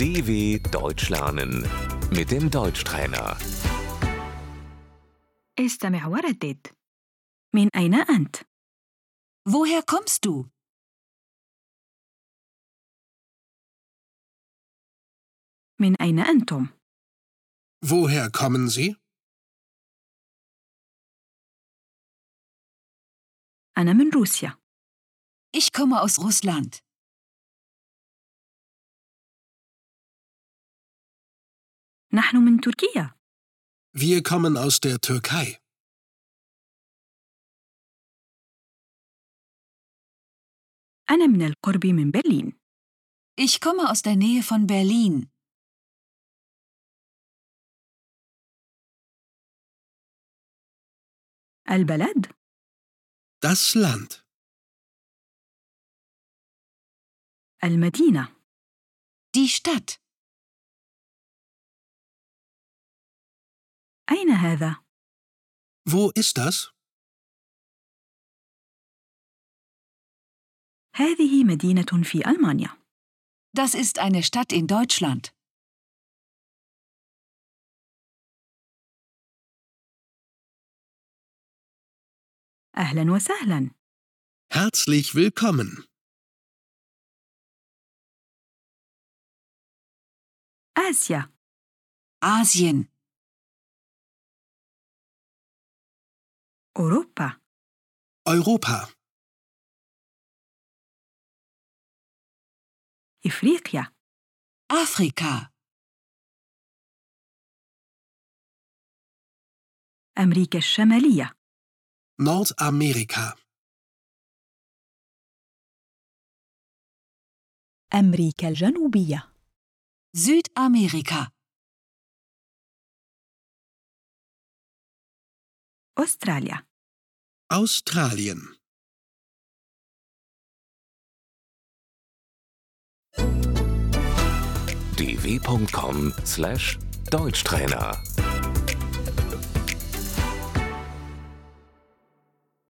DW Deutsch lernen mit dem Deutschtrainer. استمع وردد من أين أنت؟ Woher kommst du? من أين أنتم؟ Woher kommen Sie? أنا من روسيا Ich komme aus Russland. نحن من تركيا Wir kommen aus der Türkei. أنا من القرب من برلين Ich komme aus der Nähe von Berlin. البلد Das Land. المدينة Die Stadt. أين هذا؟ Wo ist das? هذه مدينة في ألمانيا Das ist eine Stadt in Deutschland. أهلا وسهلا Herzlich willkommen. آسيا Asien. أوروبا Europa. إفريقيا Afrika. أمريكا الشمالية Nordamerika. أمريكا الجنوبية Südamerika. أستراليا Australien. dw.com/deutschtrainer